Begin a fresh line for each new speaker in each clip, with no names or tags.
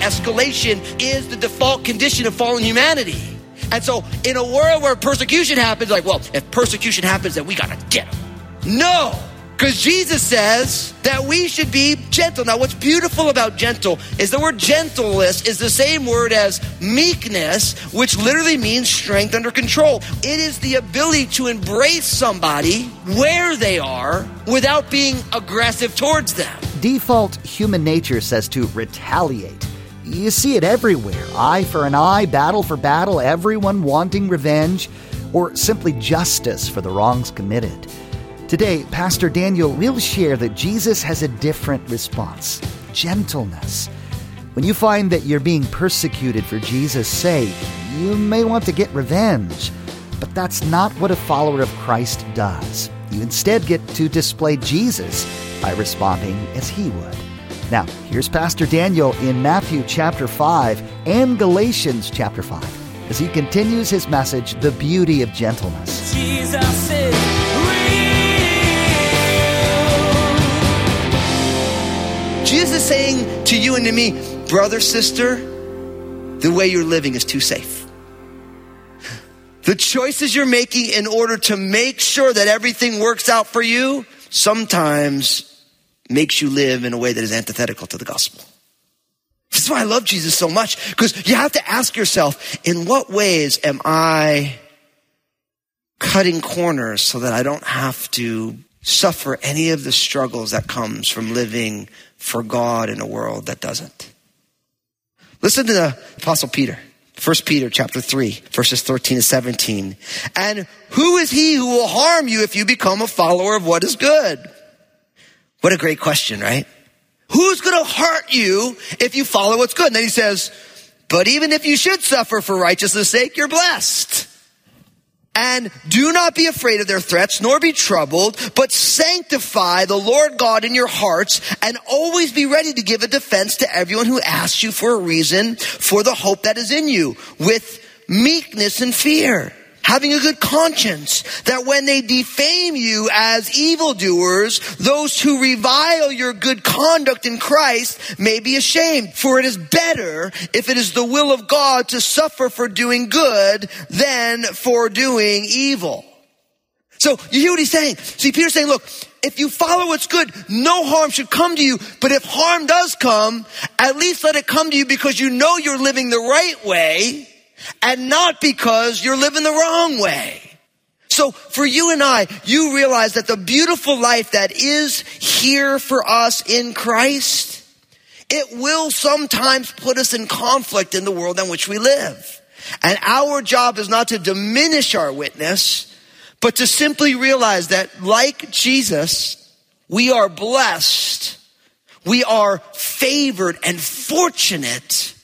Escalation is the default condition of fallen humanity. And so, in a world where persecution happens, like, well, if persecution happens, then we gotta get them. No, because Jesus says that we should be gentle. Now, what's beautiful about gentle is the word gentleness is the same word as meekness, which literally means strength under control. It is the ability to embrace somebody where they are without being aggressive towards them.
Default human nature says to retaliate. You see it everywhere eye for an eye, battle for battle, everyone wanting revenge, or simply justice for the wrongs committed. Today, Pastor Daniel will share that Jesus has a different response gentleness. When you find that you're being persecuted for Jesus' sake, you may want to get revenge. But that's not what a follower of Christ does. You instead get to display Jesus by responding as he would. Now, here's Pastor Daniel in Matthew chapter 5 and Galatians chapter 5 as he continues his message, The Beauty of Gentleness.
Jesus
Jesus is saying to you and to me, brother, sister, the way you're living is too safe. The choices you're making in order to make sure that everything works out for you sometimes makes you live in a way that is antithetical to the gospel. This is why I love Jesus so much because you have to ask yourself, in what ways am I cutting corners so that I don't have to suffer any of the struggles that comes from living for God in a world that doesn't? Listen to the apostle Peter. 1 Peter chapter 3 verses 13 to 17. And who is he who will harm you if you become a follower of what is good? What a great question, right? Who's going to hurt you if you follow what's good? And then he says, but even if you should suffer for righteousness sake, you're blessed. And do not be afraid of their threats, nor be troubled, but sanctify the Lord God in your hearts and always be ready to give a defense to everyone who asks you for a reason for the hope that is in you with meekness and fear having a good conscience, that when they defame you as evildoers, those who revile your good conduct in Christ may be ashamed. For it is better if it is the will of God to suffer for doing good than for doing evil. So you hear what he's saying? See, Peter's saying, look, if you follow what's good, no harm should come to you. But if harm does come, at least let it come to you because you know you're living the right way and not because you're living the wrong way. So for you and I, you realize that the beautiful life that is here for us in Christ, it will sometimes put us in conflict in the world in which we live. And our job is not to diminish our witness, but to simply realize that like Jesus, we are blessed. We are favored and fortunate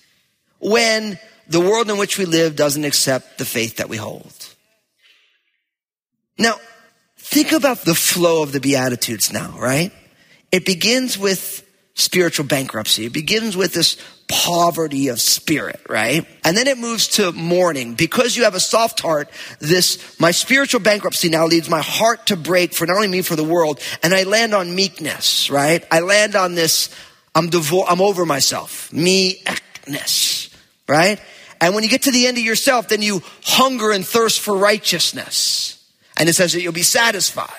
when the world in which we live doesn't accept the faith that we hold. Now, think about the flow of the Beatitudes now, right? It begins with spiritual bankruptcy. It begins with this poverty of spirit, right? And then it moves to mourning. Because you have a soft heart, this, my spiritual bankruptcy now leads my heart to break for not only me, for the world. And I land on meekness, right? I land on this, I'm devor- I'm over myself. Me-ness, right? And when you get to the end of yourself, then you hunger and thirst for righteousness. And it says that you'll be satisfied.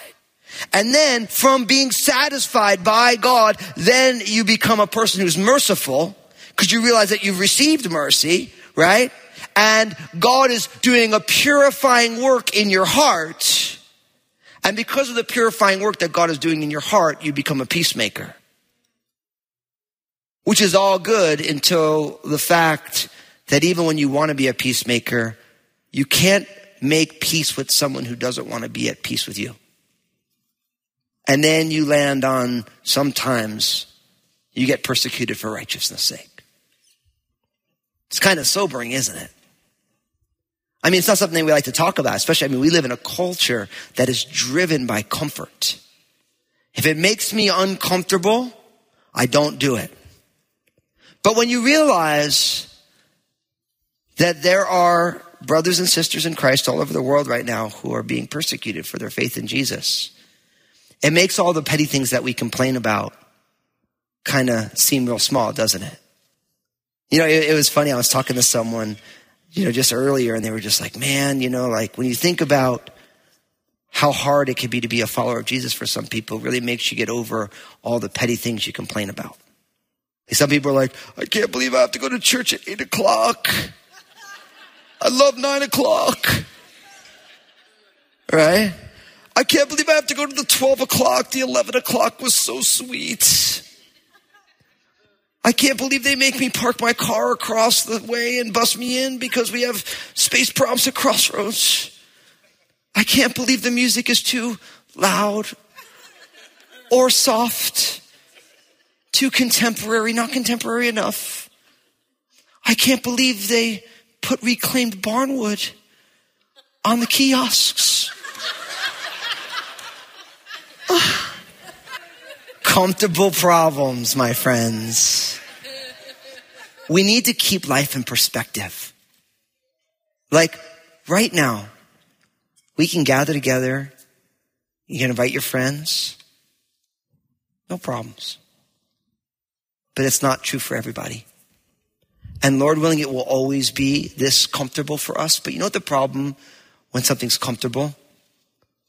And then from being satisfied by God, then you become a person who's merciful because you realize that you've received mercy, right? And God is doing a purifying work in your heart. And because of the purifying work that God is doing in your heart, you become a peacemaker. Which is all good until the fact that even when you want to be a peacemaker, you can't make peace with someone who doesn't want to be at peace with you. And then you land on sometimes you get persecuted for righteousness' sake. It's kind of sobering, isn't it? I mean, it's not something we like to talk about, especially, I mean, we live in a culture that is driven by comfort. If it makes me uncomfortable, I don't do it. But when you realize that there are brothers and sisters in Christ all over the world right now who are being persecuted for their faith in Jesus, it makes all the petty things that we complain about kind of seem real small, doesn't it? You know, it, it, was funny. I was talking to someone, you know, just earlier and they were just like, man, you know, like when you think about how hard it can be to be a follower of Jesus for some people, really makes you get over all the petty things you complain about. Some people are like, I can't believe I have to go to church at eight o'clock. I love nine o'clock. Right? I can't believe I have to go to the 12 o'clock. The 11 o'clock was so sweet. I can't believe they make me park my car across the way and bus me in because we have space problems at Crossroads. I can't believe the music is too loud or soft, too contemporary, not contemporary enough. I can't believe they put reclaimed barnwood on the kiosks. Comfortable problems, my friends. We need to keep life in perspective. Like right now, we can gather together. You can invite your friends. No problems. But it's not true for everybody. And Lord willing, it will always be this comfortable for us. But you know what the problem when something's comfortable?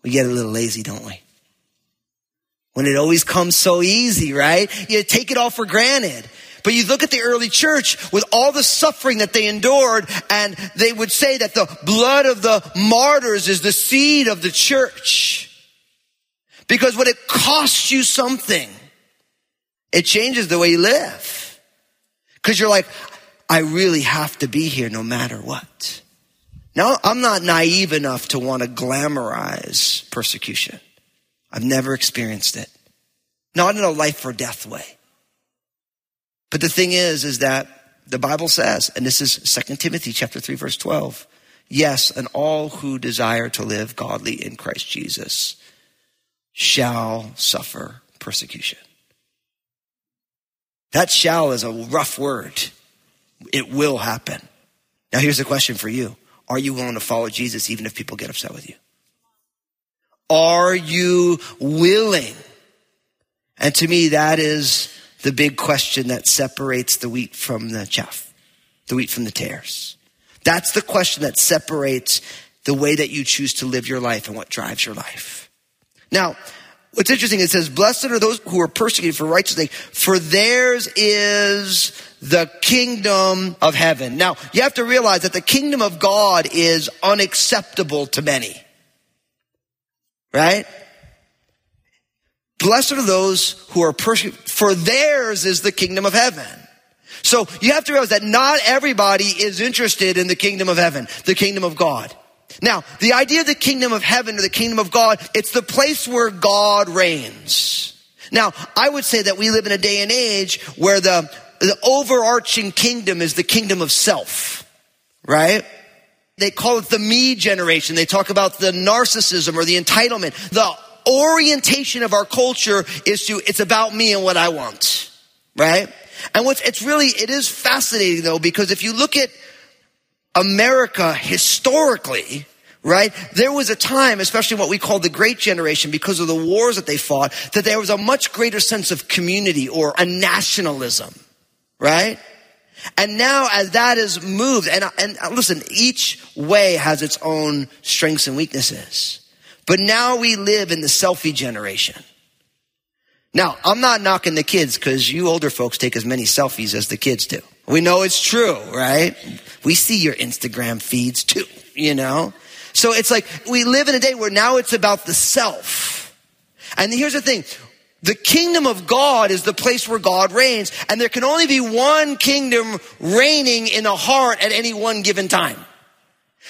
We get a little lazy, don't we? When it always comes so easy, right? You take it all for granted. But you look at the early church with all the suffering that they endured, and they would say that the blood of the martyrs is the seed of the church. Because when it costs you something, it changes the way you live. Because you're like, I really have to be here no matter what. Now, I'm not naive enough to want to glamorize persecution. I've never experienced it. Not in a life or death way. But the thing is, is that the Bible says, and this is 2 Timothy chapter 3 verse 12, yes, and all who desire to live godly in Christ Jesus shall suffer persecution. That shall is a rough word. It will happen. Now here's the question for you. Are you willing to follow Jesus even if people get upset with you? Are you willing? And to me, that is the big question that separates the wheat from the chaff, the wheat from the tares. That's the question that separates the way that you choose to live your life and what drives your life. Now, what's interesting, it says, blessed are those who are persecuted for righteousness, for theirs is the kingdom of heaven. Now, you have to realize that the kingdom of God is unacceptable to many. Right? Blessed are those who are persecuted, for theirs is the kingdom of heaven. So you have to realize that not everybody is interested in the kingdom of heaven, the kingdom of God. Now, the idea of the kingdom of heaven or the kingdom of God, it's the place where God reigns. Now, I would say that we live in a day and age where the, the overarching kingdom is the kingdom of self, right? They call it the me generation. They talk about the narcissism or the entitlement. The orientation of our culture is to, it's about me and what I want, right? And what's, it's really, it is fascinating though, because if you look at America historically, right? There was a time, especially what we call the Great Generation, because of the wars that they fought, that there was a much greater sense of community or a nationalism, right? And now as that has moved, and, and listen, each way has its own strengths and weaknesses. But now we live in the selfie generation. Now, I'm not knocking the kids because you older folks take as many selfies as the kids do. We know it's true, right? We see your Instagram feeds too, you know? So it's like we live in a day where now it's about the self. And here's the thing. The kingdom of God is the place where God reigns, and there can only be one kingdom reigning in a heart at any one given time.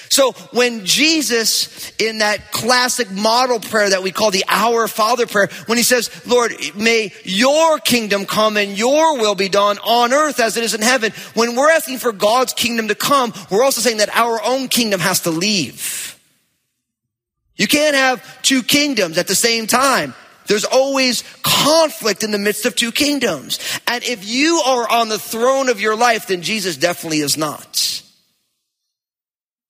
So when Jesus, in that classic model prayer that we call the Our Father prayer, when he says, Lord, may your kingdom come and your will be done on earth as it is in heaven, when we're asking for God's kingdom to come, we're also saying that our own kingdom has to leave. You can't have two kingdoms at the same time. There's always conflict in the midst of two kingdoms. And if you are on the throne of your life, then Jesus definitely is not.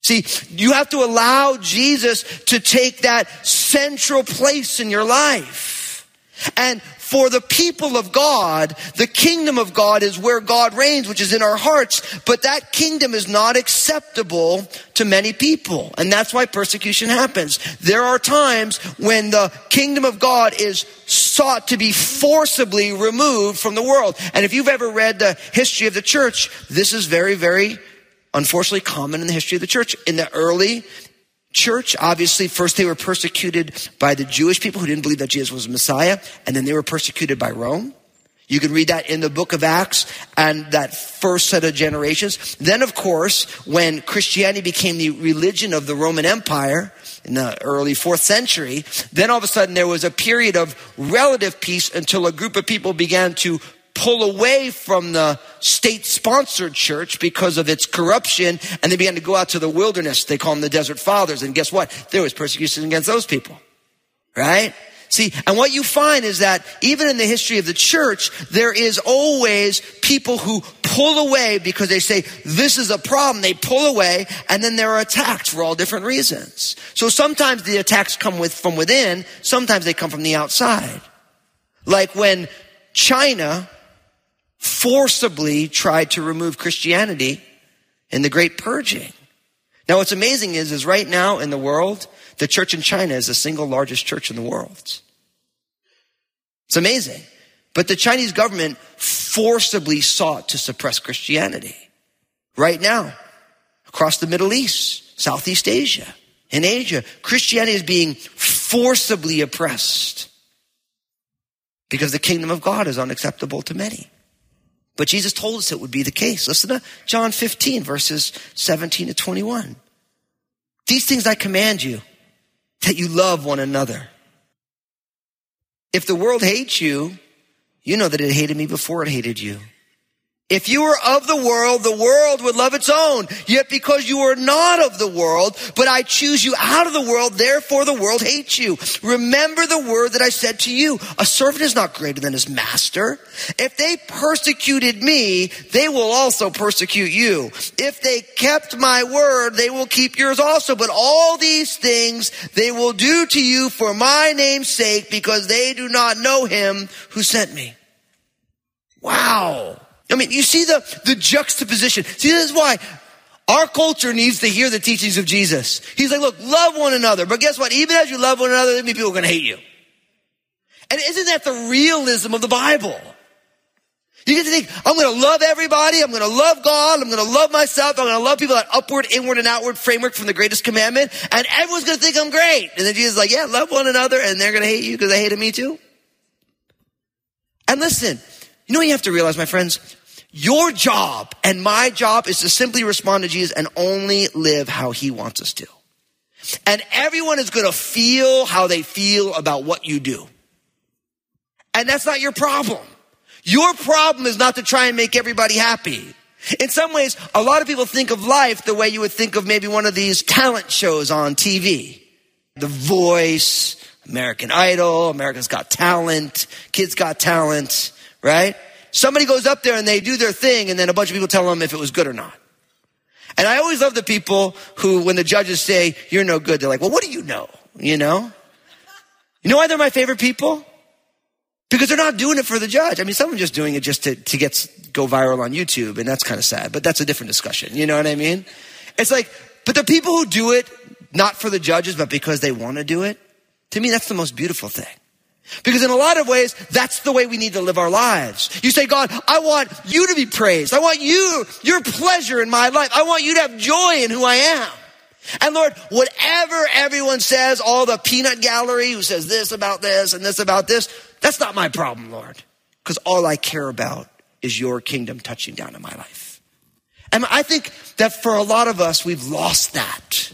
See, you have to allow Jesus to take that central place in your life. And for the people of God, the kingdom of God is where God reigns, which is in our hearts, but that kingdom is not acceptable to many people. And that's why persecution happens. There are times when the kingdom of God is sought to be forcibly removed from the world. And if you've ever read the history of the church, this is very, very unfortunately common in the history of the church. In the early church, obviously, first they were persecuted by the Jewish people who didn't believe that Jesus was Messiah, and then they were persecuted by Rome. You can read that in the book of Acts and that first set of generations. Then, of course, when Christianity became the religion of the Roman Empire in the early fourth century, then all of a sudden there was a period of relative peace until a group of people began to pull away from the state sponsored church because of its corruption and they began to go out to the wilderness. They call them the desert fathers. And guess what? There was persecution against those people. Right? See, and what you find is that even in the history of the church, there is always people who pull away because they say, this is a problem. They pull away and then they're attacked for all different reasons. So sometimes the attacks come with, from within. Sometimes they come from the outside. Like when China forcibly tried to remove Christianity in the Great Purging. Now what's amazing is, is right now in the world, the church in China is the single largest church in the world. It's amazing. But the Chinese government forcibly sought to suppress Christianity. Right now, across the Middle East, Southeast Asia, in Asia, Christianity is being forcibly oppressed because the kingdom of God is unacceptable to many. But Jesus told us it would be the case. Listen to John 15 verses 17 to 21. These things I command you, that you love one another. If the world hates you, you know that it hated me before it hated you. If you were of the world, the world would love its own. Yet because you are not of the world, but I choose you out of the world, therefore the world hates you. Remember the word that I said to you. A servant is not greater than his master. If they persecuted me, they will also persecute you. If they kept my word, they will keep yours also. But all these things they will do to you for my name's sake because they do not know him who sent me. Wow. I mean, you see the, the juxtaposition. See, this is why our culture needs to hear the teachings of Jesus. He's like, look, love one another. But guess what? Even as you love one another, there may be people going to hate you. And isn't that the realism of the Bible? You get to think, I'm going to love everybody. I'm going to love God. I'm going to love myself. I'm going to love people that upward, inward, and outward framework from the greatest commandment. And everyone's going to think I'm great. And then Jesus is like, yeah, love one another. And they're going to hate you because they hated me too. And listen, you know what you have to realize, my friends? Your job and my job is to simply respond to Jesus and only live how he wants us to. And everyone is going to feel how they feel about what you do. And that's not your problem. Your problem is not to try and make everybody happy. In some ways, a lot of people think of life the way you would think of maybe one of these talent shows on TV. The Voice, American Idol, America's Got Talent, Kids Got Talent, right? Somebody goes up there and they do their thing and then a bunch of people tell them if it was good or not. And I always love the people who, when the judges say, you're no good, they're like, well, what do you know? You know? You know why they're my favorite people? Because they're not doing it for the judge. I mean, some are just doing it just to, to get, go viral on YouTube, and that's kind of sad, but that's a different discussion. You know what I mean? It's like, but the people who do it, not for the judges, but because they want to do it, to me, that's the most beautiful thing. Because in a lot of ways, that's the way we need to live our lives. You say, God, I want you to be praised. I want you, your pleasure in my life. I want you to have joy in who I am. And Lord, whatever everyone says, all the peanut gallery who says this about this and this about this, that's not my problem, Lord. Because all I care about is your kingdom touching down in my life. And I think that for a lot of us, we've lost that.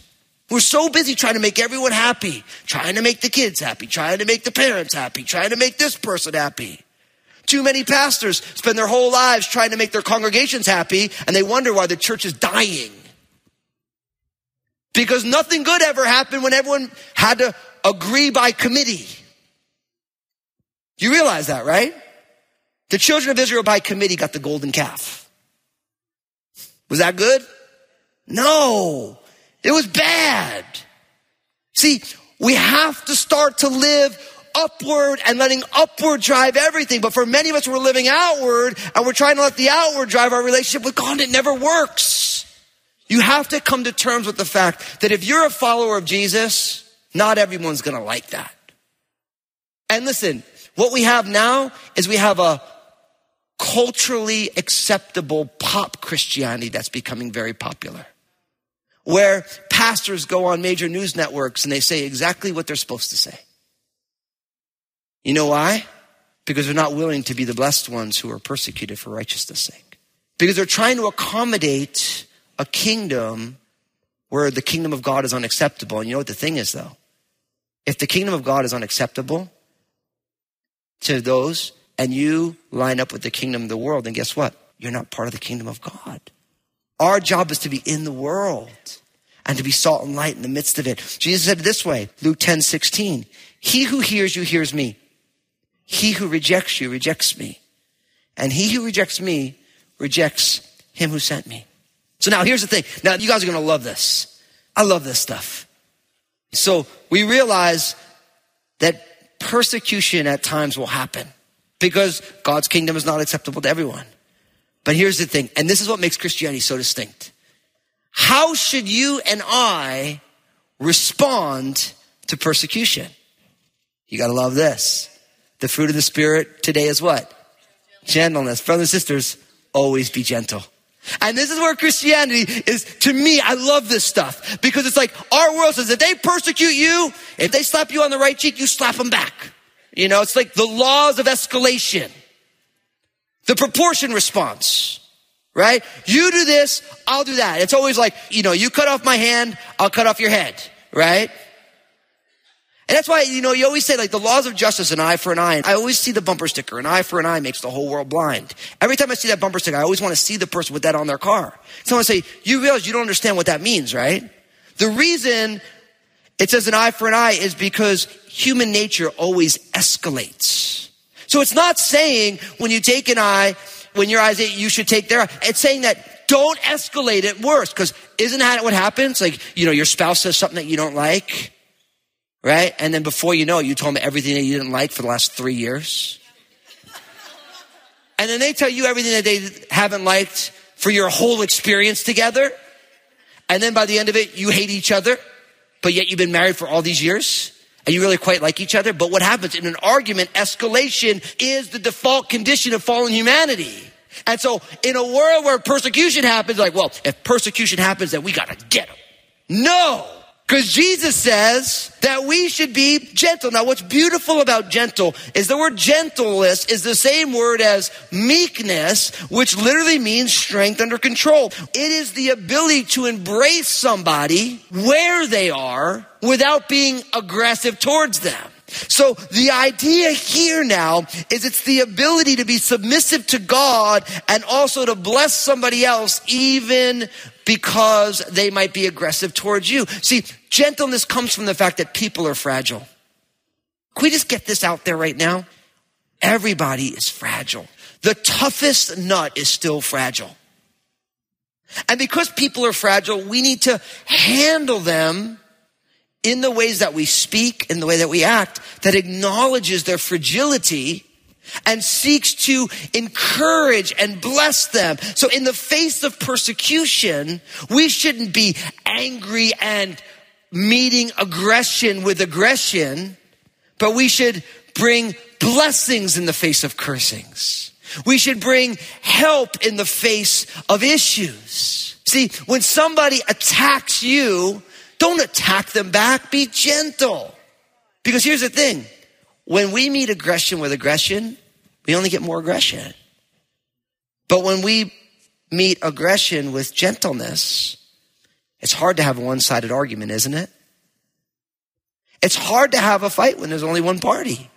We're so busy trying to make everyone happy, trying to make the kids happy, trying to make the parents happy, trying to make this person happy. Too many pastors spend their whole lives trying to make their congregations happy and they wonder why the church is dying. Because nothing good ever happened when everyone had to agree by committee. You realize that, right? The children of Israel by committee got the golden calf. Was that good? No, it was bad. See, we have to start to live upward and letting upward drive everything. But for many of us, we're living outward and we're trying to let the outward drive our relationship with God it never works. You have to come to terms with the fact that if you're a follower of Jesus, not everyone's going to like that. And listen, what we have now is we have a culturally acceptable pop Christianity that's becoming very popular. Where pastors go on major news networks and they say exactly what they're supposed to say. You know why? Because they're not willing to be the blessed ones who are persecuted for righteousness' sake. Because they're trying to accommodate a kingdom where the kingdom of God is unacceptable. And you know what the thing is though? If the kingdom of God is unacceptable to those and you line up with the kingdom of the world, then guess what? You're not part of the kingdom of God. Our job is to be in the world and to be salt and light in the midst of it. Jesus said it this way, Luke 10, 16. He who hears you hears me. He who rejects you rejects me. And he who rejects me rejects him who sent me. So now here's the thing. Now you guys are going to love this. I love this stuff. So we realize that persecution at times will happen because God's kingdom is not acceptable to everyone. But here's the thing, and this is what makes Christianity so distinct. How should you and I respond to persecution? You gotta love this. The fruit of the Spirit today is what? Gentleness. Brothers and sisters, always be gentle. And this is where Christianity is, to me, I love this stuff because it's like our world says if they persecute you, if they slap you on the right cheek, you slap them back. You know, it's like the laws of escalation. The proportion response, right? You do this, I'll do that. It's always like, you know, you cut off my hand, I'll cut off your head, right? And that's why, you know, you always say like the laws of justice, an eye for an eye. And I always see the bumper sticker, an eye for an eye makes the whole world blind. Every time I see that bumper sticker, I always want to see the person with that on their car. Someone say, you realize you don't understand what that means, right? The reason it says an eye for an eye is because human nature always escalates. So it's not saying when you take an eye, when your eyes, you should take their eye. It's saying that don't escalate it worse because isn't that what happens? Like, you know, your spouse says something that you don't like right? And then before you know it, you told them everything that you didn't like for the last three years. And then they tell you everything that they haven't liked for your whole experience together. And then by the end of it, you hate each other, but yet you've been married for all these years and you really quite like each other. But what happens in an argument, escalation is the default condition of fallen humanity. And so in a world where persecution happens, like, well, if persecution happens, then we gotta get them. No! Because Jesus says that we should be gentle. Now, what's beautiful about gentle is the word gentleness is the same word as meekness, which literally means strength under control. It is the ability to embrace somebody where they are without being aggressive towards them. So the idea here now is it's the ability to be submissive to God and also to bless somebody else even because they might be aggressive towards you. See, gentleness comes from the fact that people are fragile. Can we just get this out there right now? Everybody is fragile. The toughest nut is still fragile. And because people are fragile, we need to handle them in the ways that we speak, in the way that we act, that acknowledges their fragility and seeks to encourage and bless them. So in the face of persecution, we shouldn't be angry and meeting aggression with aggression, but we should bring blessings in the face of cursings. We should bring help in the face of issues. See, when somebody attacks you, don't attack them back. Be gentle. Because here's the thing. When we meet aggression with aggression, we only get more aggression. But when we meet aggression with gentleness, it's hard to have a one sided argument, isn't it? It's hard to have a fight when there's only one party.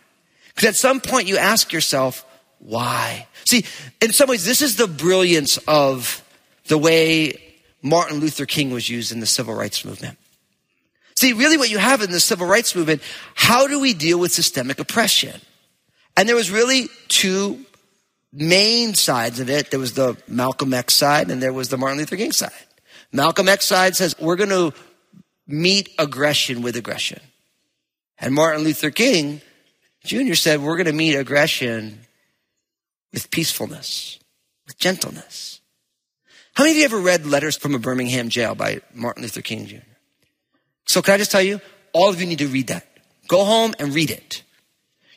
Because at some point you ask yourself, why? See, in some ways, this is the brilliance of the way Martin Luther King was used in the civil rights movement. See, really what you have in the civil rights movement, how do we deal with systemic oppression? And there was really two main sides of it. There was the Malcolm X side and there was the Martin Luther King side. Malcolm X side says, we're going to meet aggression with aggression. And Martin Luther King Jr. said, we're going to meet aggression with peacefulness, with gentleness. How many of you ever read Letters from a Birmingham Jail by Martin Luther King Jr.? So can I just tell you, all of you need to read that. Go home and read it.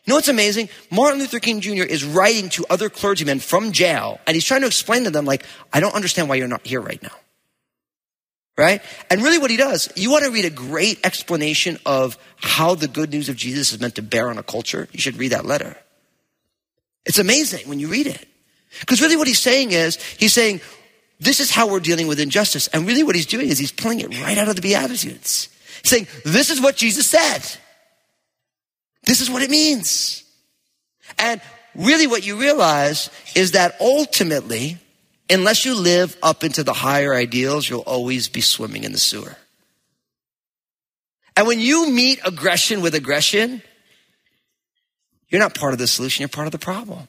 You know what's amazing? Martin Luther King Jr. is writing to other clergymen from jail, and he's trying to explain to them, like, I don't understand why you're not here right now. Right? And really what he does, you want to read a great explanation of how the good news of Jesus is meant to bear on a culture? You should read that letter. It's amazing when you read it. Because really what he's saying is, he's saying, this is how we're dealing with injustice. And really what he's doing is he's pulling it right out of the Beatitudes. Saying, this is what Jesus said. This is what it means. And really what you realize is that ultimately, unless you live up into the higher ideals, you'll always be swimming in the sewer. And when you meet aggression with aggression, you're not part of the solution, you're part of the problem.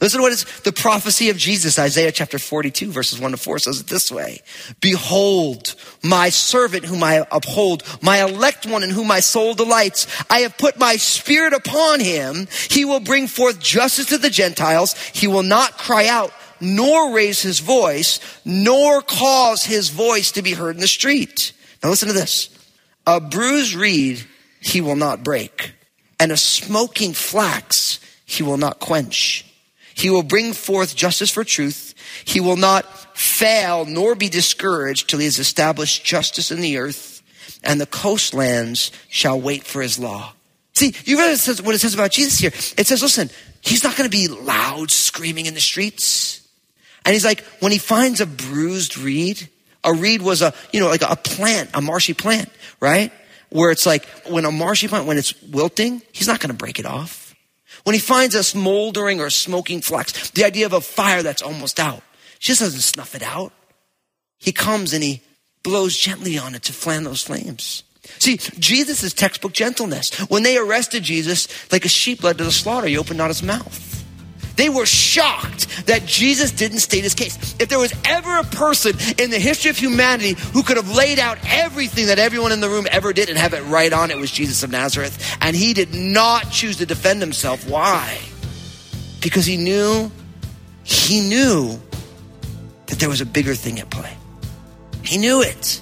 Listen to what is the prophecy of Jesus, Isaiah chapter 42 verses 1 to 4 says it this way. Behold, my servant whom I uphold, my elect one in whom my soul delights. I have put my spirit upon him. He will bring forth justice to the Gentiles. He will not cry out, nor raise his voice, nor cause his voice to be heard in the street. Now listen to this. A bruised reed he will not break, and a smoking flax he will not quench. He will bring forth justice for truth. He will not fail nor be discouraged till he has established justice in the earth, and the coastlands shall wait for his law. See, you read what it says about Jesus here. It says, listen, he's not going to be loud screaming in the streets. And he's like, when he finds a bruised reed, a reed was a, you know, like a plant, a marshy plant, right? Where it's like, when a marshy plant, when it's wilting, he's not going to break it off. When he finds a smoldering or smoking flax, the idea of a fire that's almost out, he just doesn't snuff it out. He comes and he blows gently on it to fan those flames. See, Jesus is textbook gentleness. When they arrested Jesus, like a sheep led to the slaughter, he opened not his mouth. They were shocked that Jesus didn't state his case. If there was ever a person in the history of humanity who could have laid out everything that everyone in the room ever did and have it right on, it was Jesus of Nazareth. And he did not choose to defend himself. Why? Because he knew, he knew that there was a bigger thing at play. He knew it.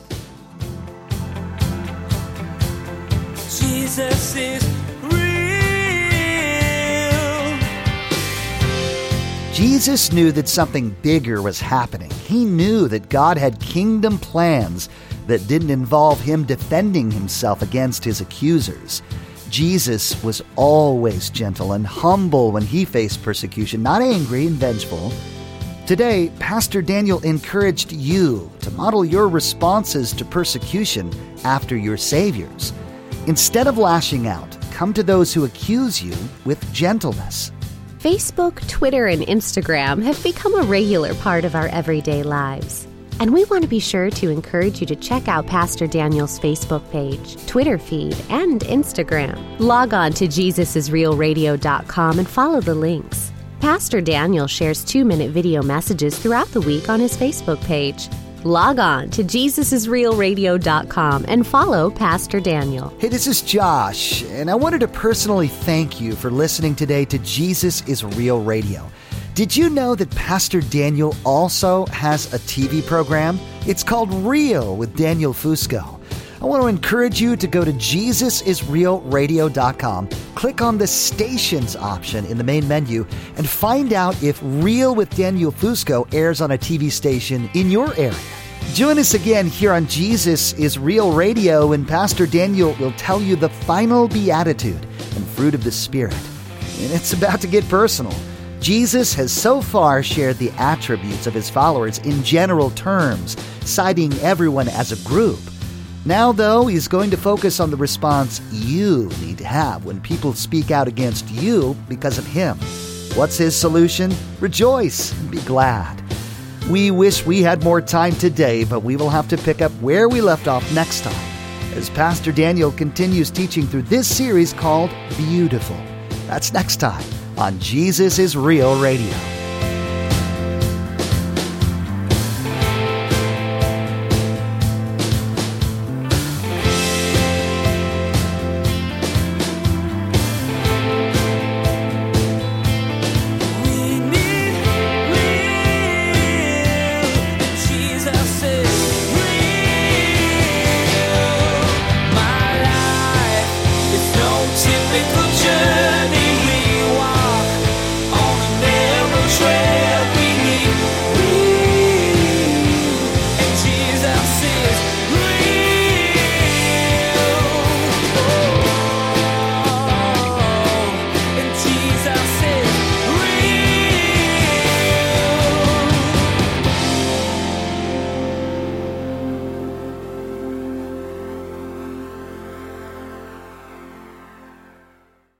Jesus is
Jesus knew that something bigger was happening. He knew that God had kingdom plans that didn't involve him defending himself against his accusers. Jesus was always gentle and humble when he faced persecution, not angry and vengeful. Today, Pastor Daniel encouraged you to model your responses to persecution after your Savior's. Instead of lashing out, come to those who accuse you with gentleness.
Facebook, Twitter, and Instagram have become a regular part of our everyday lives. And we want to be sure to encourage you to check out Pastor Daniel's Facebook page, Twitter feed, and Instagram. Log on to JesusIsRealRadio.com and follow the links. Pastor Daniel shares two minute video messages throughout the week on his Facebook page. Log on to JesusIsRealRadio.com and follow Pastor Daniel.
Hey, this is Josh, and I wanted to personally thank you for listening today to Jesus is Real Radio. Did you know that Pastor Daniel also has a TV program? It's called Real with Daniel Fusco. I want to encourage you to go to JesusIsRealRadio.com, click on the stations option in the main menu, and find out if Real with Daniel Fusco airs on a TV station in your area. Join us again here on Jesus is Real Radio, and Pastor Daniel will tell you the final beatitude and fruit of the Spirit. And it's about to get personal. Jesus has so far shared the attributes of his followers in general terms, citing everyone as a group. Now, though, he's going to focus on the response you need to have when people speak out against you because of him. What's his solution? Rejoice and be glad. We wish we had more time today, but we will have to pick up where we left off next time as Pastor Daniel continues teaching through this series called Beautiful. That's next time on Jesus is Real Radio.